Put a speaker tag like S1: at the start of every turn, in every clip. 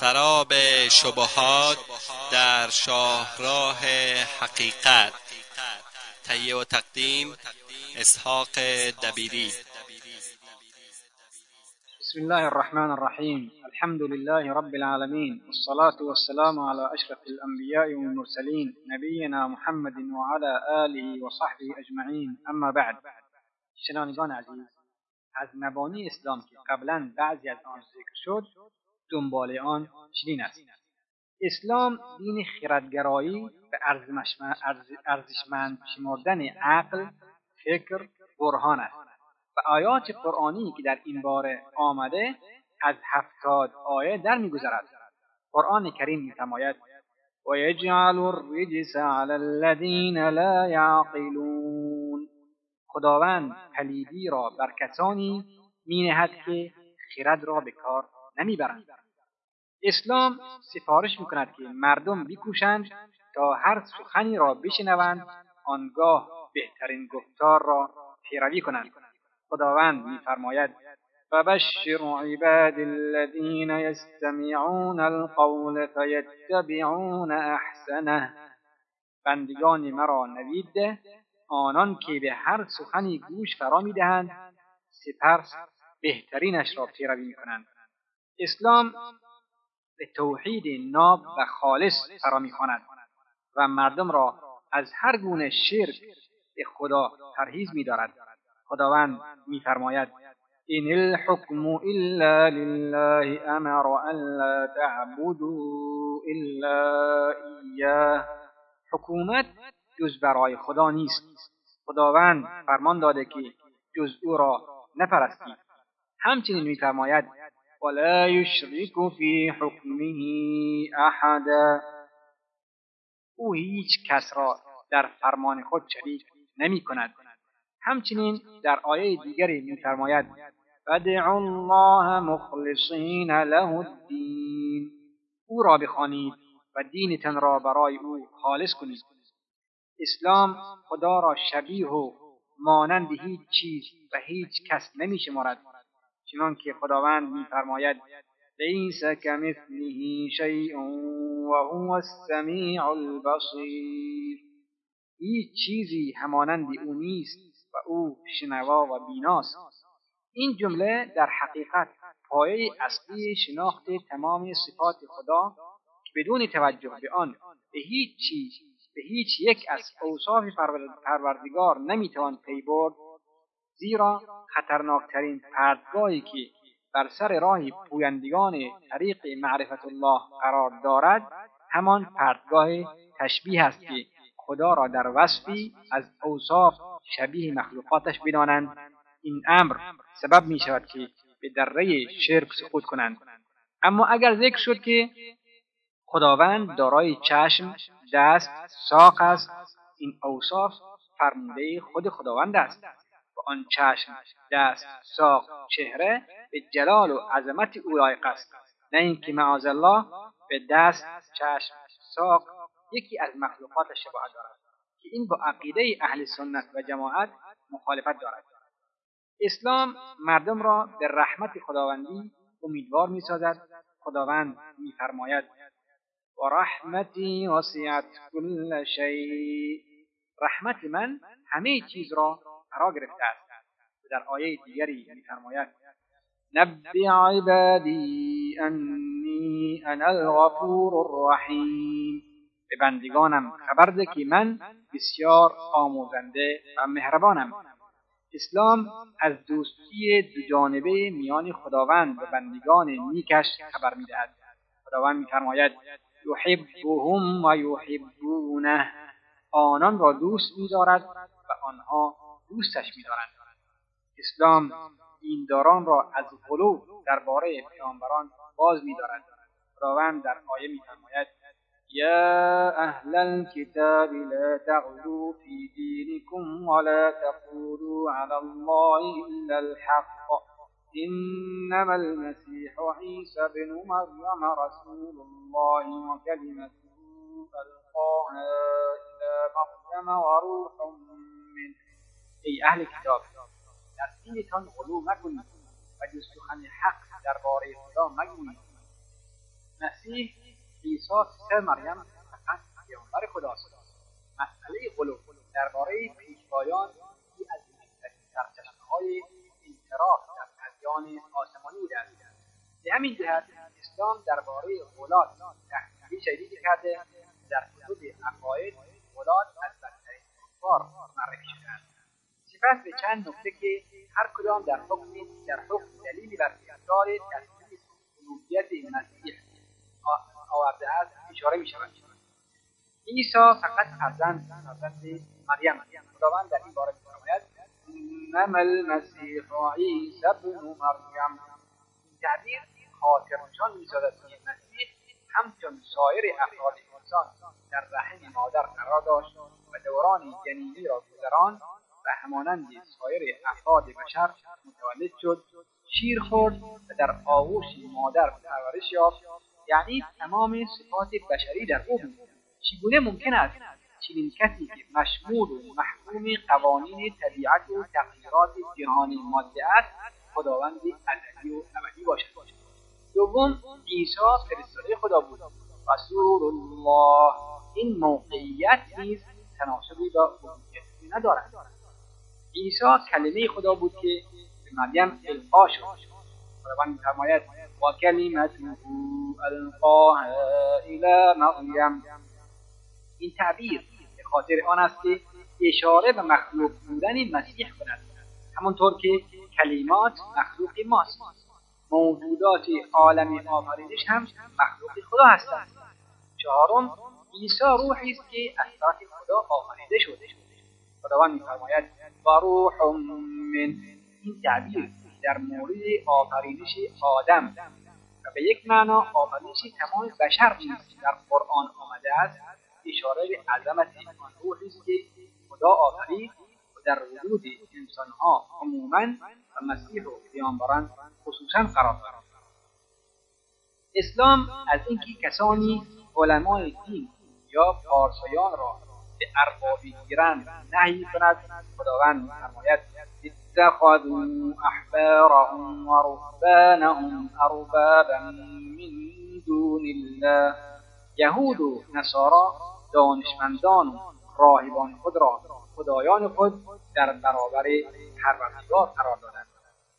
S1: سراب شبهات در شاهراه حقیقت تهیه و تقدیم اسحاق دبیری
S2: بسم الله الرحمن الرحیم الحمد لله رب العالمين والصلاة والسلام على اشرف الأنبياء والمرسلین نبينا محمد وعلى آله وصحبه اجمعین اما بعد شنانگان عزیز از مبانی اسلام که قبلا بعضی از آن ذکر شد دنبال آن چنین است اسلام دین خردگرایی به ارزشمند شمردن عقل فکر برهان است و آیات قرآنی که در این باره آمده از هفتاد آیه در میگذرد قرآن کریم میفرماید ویجعل الرجس علی الذین لا یعقلون خداوند پلیدی را بر کسانی مینهد که خرد را به کار نمیبرند اسلام سفارش میکند که مردم بیکوشند تا هر سخنی را بشنوند آنگاه بهترین گفتار را پیروی کنند خداوند میفرماید فبشر عباد الذين يستمعون القول فيتبعون احسنه بندگان مرا نویده آنان که به هر سخنی گوش فرا میدهند سپرس بهترینش را پیروی میکنند اسلام به توحید ناب و خالص فرا میخواند و مردم را از هر گونه شرک به خدا پرهیز میدارد خداوند میفرماید این الحکم الا لله امر ان لا الا ایه حکومت جز برای خدا نیست خداوند فرمان داده که جز او را نپرستید همچنین میفرماید ولا يشرك فی حكمه احدا او هیچ کس را در فرمان خود شریک نمی کند همچنین در آیه دیگری فرماید: فدعو الله مخلصین له الدین او را بخوانید و دینتان را برای او خالص کنید اسلام خدا را شبیه و مانند هیچ چیز و هیچ کس نمی شمارد چنان که خداوند میفرماید لیس کمثله شیء و هو السمیع البصیر هیچ چیزی همانند او نیست و او شنوا و بیناست این جمله در حقیقت پایه اصلی شناخت تمام صفات خدا که بدون توجه به آن به هیچ چیز به هیچ یک از اوصاف پروردگار نمیتوان پی برد زیرا خطرناکترین پردگاهی که بر سر راه پویندگان طریق معرفت الله قرار دارد همان پردگاه تشبیه است که خدا را در وصفی از اوصاف شبیه مخلوقاتش بدانند این امر سبب می شود که به دره شرک سقوط کنند اما اگر ذکر شد که خداوند دارای چشم دست ساق است این اوصاف فرموده خود خداوند است آن چشم دست ساق چهره به جلال و عظمت او لایق است نه اینکه معاذ الله به دست چشم ساق یکی از مخلوقات شباهت دارد که این با عقیده اهل سنت و جماعت مخالفت دارد اسلام مردم را به رحمت خداوندی امیدوار میسازد خداوند میفرماید و رحمتی وسیعت کل شی، رحمت من همه چیز را فرا گرفته است در آیه دیگری میفرماید یعنی نبی عبادی انی انا الغفور الرحیم به بندگانم خبر ده که من بسیار آموزنده و مهربانم اسلام از دوستی دو جانبه میان خداوند و بندگان نیکش خبر میدهد خداوند میفرماید یحبهم و یحبونه آنان را دوست میدارد و آنها دوستش میدارند اسلام دینداران را از غلو درباره پیامبران باز میدارد خداوند در آیه میفرماید یا اهل الكتاب لا تغلو في دينكم ولا تقولوا على الله الا الحق إنما المسيح عيسى بن مريم رسول الله وكلمته ألقاها إلى مريم وروح منه ای اهل کتاب در سینتان غلو مکنید و جز سخن حق درباره خدا مگویید مسیح عیسی سه مریم فقط پیامبر خداست مسئله غلو درباره پیشوایان یکی از مهمترین سرچشمههای انتراف در ادیان آسمانی بوده است به همین جهت اسلام درباره غلات تحقیقی شدید کرده در کتب عقاید غلات از بدترین کفار معرفی است. نسبت به چند نکته که هر کدام در حکم در حکم دلیلی بر اختیار تصدیق الوهیت مسیح آورده است اشاره می شود عیسی فقط فرزند فرزند مریم خداوند در این باره میفرماید انما المسیح عیسی ابن مریم تعبیر خاطر نشان میسازد که مسیح همچون سایر افراد انسان در رحم مادر قرار داشت و دوران جنینی را گذران همانند سایر افراد بشر متولد شد شیر خورد و در آغوش مادر پرورش یافت یعنی تمام صفات بشری در او بود چگونه ممکن است چنین کسی که مشمول و محکوم قوانین طبیعت و تغییرات جهانی ماده است خداوند ازلی و ابدی باشد دوم عیسی فرستاده خدا بود رسول الله این موقعیت نیز تناسبی با عبودیت ندارد عیسی کلمه خدا بود که به مریم القا شد خداوند میفرماید و کلمته القاها الی مریم این تعبیر به خاطر آن است که اشاره به مخلوق بودن مسیح کند همانطور که کلمات مخلوق ماست موجودات عالم آفرینش هم مخلوق خدا هستند چهارم عیسی روحی است که از طرف خدا آفریده شده شد خداوند میفرماید و روح من این تعبیر در مورد آفرینش آدم و به یک معنا آفرینش تمام بشر نیز در قرآن آمده است اشاره به عظمت آن روحی است که خدا آفرید و در وجود انسانها عموما و مسیح و پیامبران خصوصا قرار دارد اسلام از اینکه کسانی علمای دین یا پارسایان را به گیرن نهی کند خداوند فرماید اتخذوا احبارهم و رهبانهم اربابا من دون الله یهود و نصارا دانشمندان و راهبان خود را خدایان خود در برابر پروردگار قرار دادند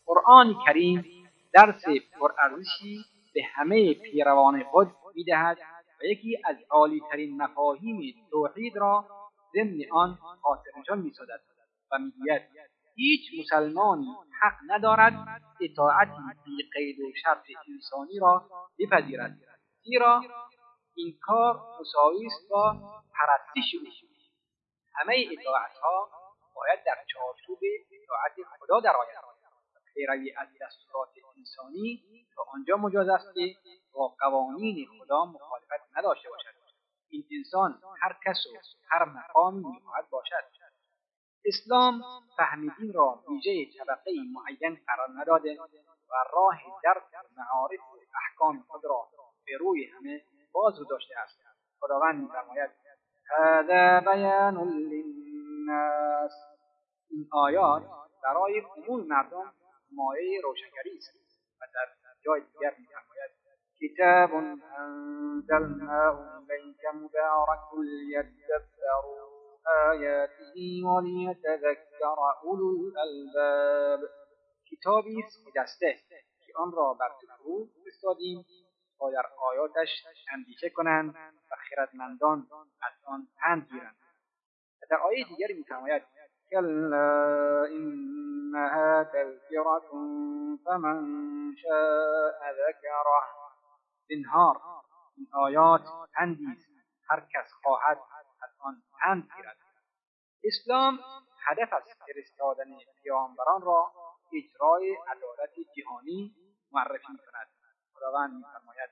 S2: قرآن کریم درس پرارزشی به همه پیروان خود میدهد و یکی از ترین مفاهیم توحید را ضمن آن می سادد. و میگوید هیچ مسلمانی حق ندارد اطاعتی بی قید و شرط انسانی را بپذیرد زیرا این کار مساوی است با پرستش او همه ها باید در چارچوب اطاعت خدا درآید پیروی از دستورات انسانی تا آنجا مجاز است که با قوانین خدا مخالفت نداشته باشد این انسان هر کس و هر مقام میخواهد باشد اسلام فهم دین را ویژه طبقه معین قرار نداده و راه درک معارف و احکام خود را به روی همه باز داشته است خداوند میفرماید هذا بیان للناس این آیات برای عموم مردم مایه روشنگری است و در جای دیگر میفرماید کتاب انزلناه الیک مبارک لیدبروا آیاته ولیتذکر اولو الالباب کتابی است دسته که آن را بر تو فرستادیم تا در آیاتش اندیشه کنند و خردمندان از آن پند گیرند و در آیه دیگری میفرماید كلا إنها تذكرة فمن شاء ذكره انهار این آیات عندي هر کس خواهد از آن گیرد اسلام هدف از فرستادن پیامبران را اجرای عدالت جهانی معرفی می کند خداوند میفرماید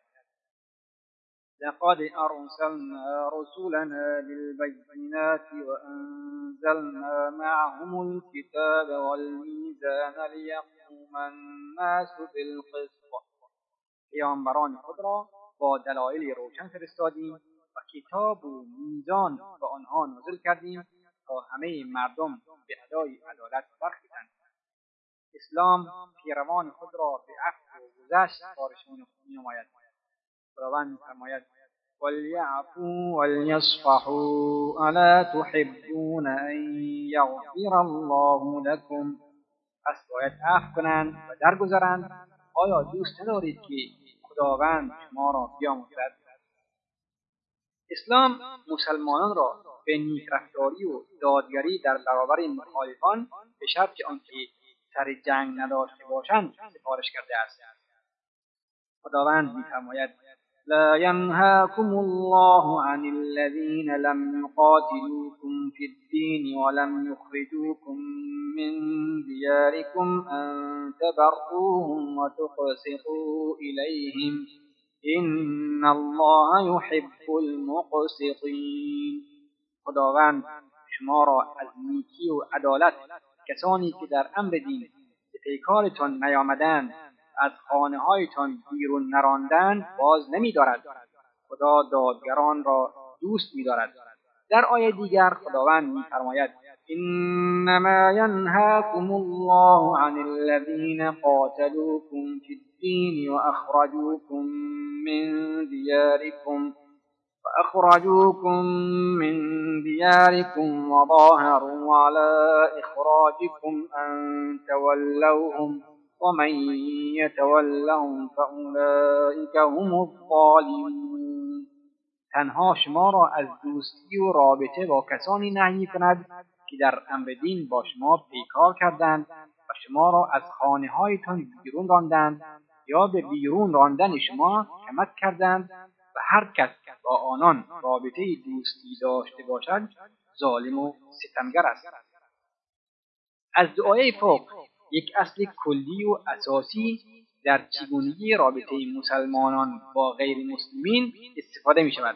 S2: لقد أرسلنا رسلنا بالبينات وأنزلنا معهم الكتاب والميزان ليقوم الناس بالقسط پیامبران خود را با دلایل روشن فرستادیم و کتاب و میزان به آنها نازل کردیم تا همه مردم به ادای عدالت برخیزند اسلام پیروان خود را به عفو و گذشت بارشان می‌نماید خداوند میفرماید ولیعفو ولیصفحو الا تحبون ان یغفر الله لكم پس باید عف کنند و درگذرند آیا دوست دارید که خداوند شما را بیاموزد اسلام مسلمانان را به نیکرفتاری و دادگری در برابر مخالفان به شرط آنکه سر جنگ نداشته باشند سفارش کرده است خداوند میفرماید لا ينهاكم الله عن الذين لم يقاتلوكم في الدين ولم يخرجوكم من دياركم أن تبرؤوهم وتقسطوا إليهم إن الله يحب المقسطين خداوند شما را از نیکی و عدالت کسانی که در امر دین به پیکارتان نیامدند از خانه هایتان بیرون نراندن باز نمی دارد. خدا دادگران را دوست می دارد. در آیه دیگر خداوند می فرماید انما ینهاکم الله عن الذین قاتلوكم في الدین و من دياركم فأخرجوكم من دياركم وظاهروا على اخراجكم ان تولوهم ومن یتولهم فاولئک هم الظالمون تنها شما را از دوستی و رابطه با کسانی نهی کند که در امر با شما پیکار کردند و شما را از خانه هایتان بیرون راندند یا به بیرون راندن شما کمک کردند و هر کس با آنان رابطه دوستی داشته باشد ظالم و ستمگر است از دعای فوق یک اصل کلی و اساسی در چگونگی رابطه مسلمانان با غیر مسلمین استفاده می شود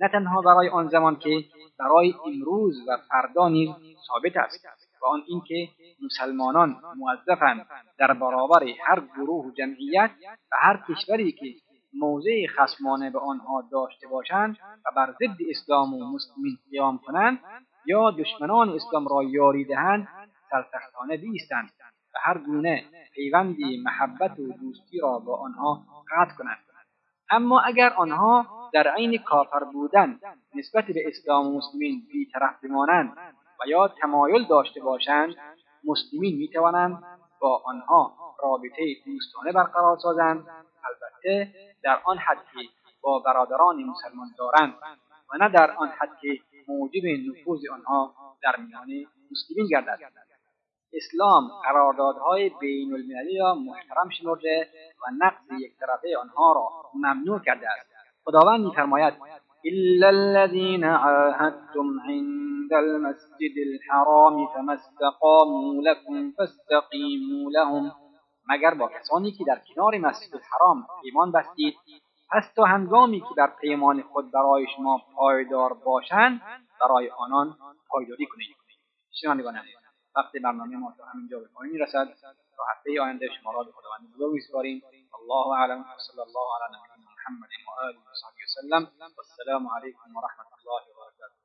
S2: نه تنها برای آن زمان که برای امروز و فردا نیز ثابت است و آن اینکه مسلمانان موظفند در برابر هر گروه و جمعیت و هر کشوری که موضع خصمانه به آنها داشته باشند و بر ضد اسلام و مسلمین قیام کنند یا دشمنان اسلام را یاری دهند سرسختانه بیستند و هر گونه پیوندی محبت و دوستی را با آنها قطع کند اما اگر آنها در عین کافر بودن نسبت به اسلام و مسلمین بیطرف بمانند و یا تمایل داشته باشند مسلمین توانند با آنها رابطه دوستانه برقرار سازند البته در آن حد که با برادران مسلمان دارند و نه در آن حد که موجب نفوذ آنها در میان مسلمین گردد اسلام قراردادهای بین المللی را محترم شمرده و نقض یک طرفه آنها را ممنوع کرده است خداوند میفرماید الا الذين عاهدتم عند المسجد الحرام فما استقاموا لكم فاستقيموا لهم مگر با کسانی که در کنار مسجد الحرام پیمان بستید پس تا هنگامی که بر پیمان خود برای شما پایدار باشند برای آنان پایداری کنید شنوندگان عزیز وقتی برنامه ما تو همینجا به پایان میرسد تا هفته آینده شما را به خداوند بزرگ میسپاریم الله اعلم و صلی الله علی نبینا محمد و آله و صحبه وسلم والسلام علیکم و رحمت الله و برکاته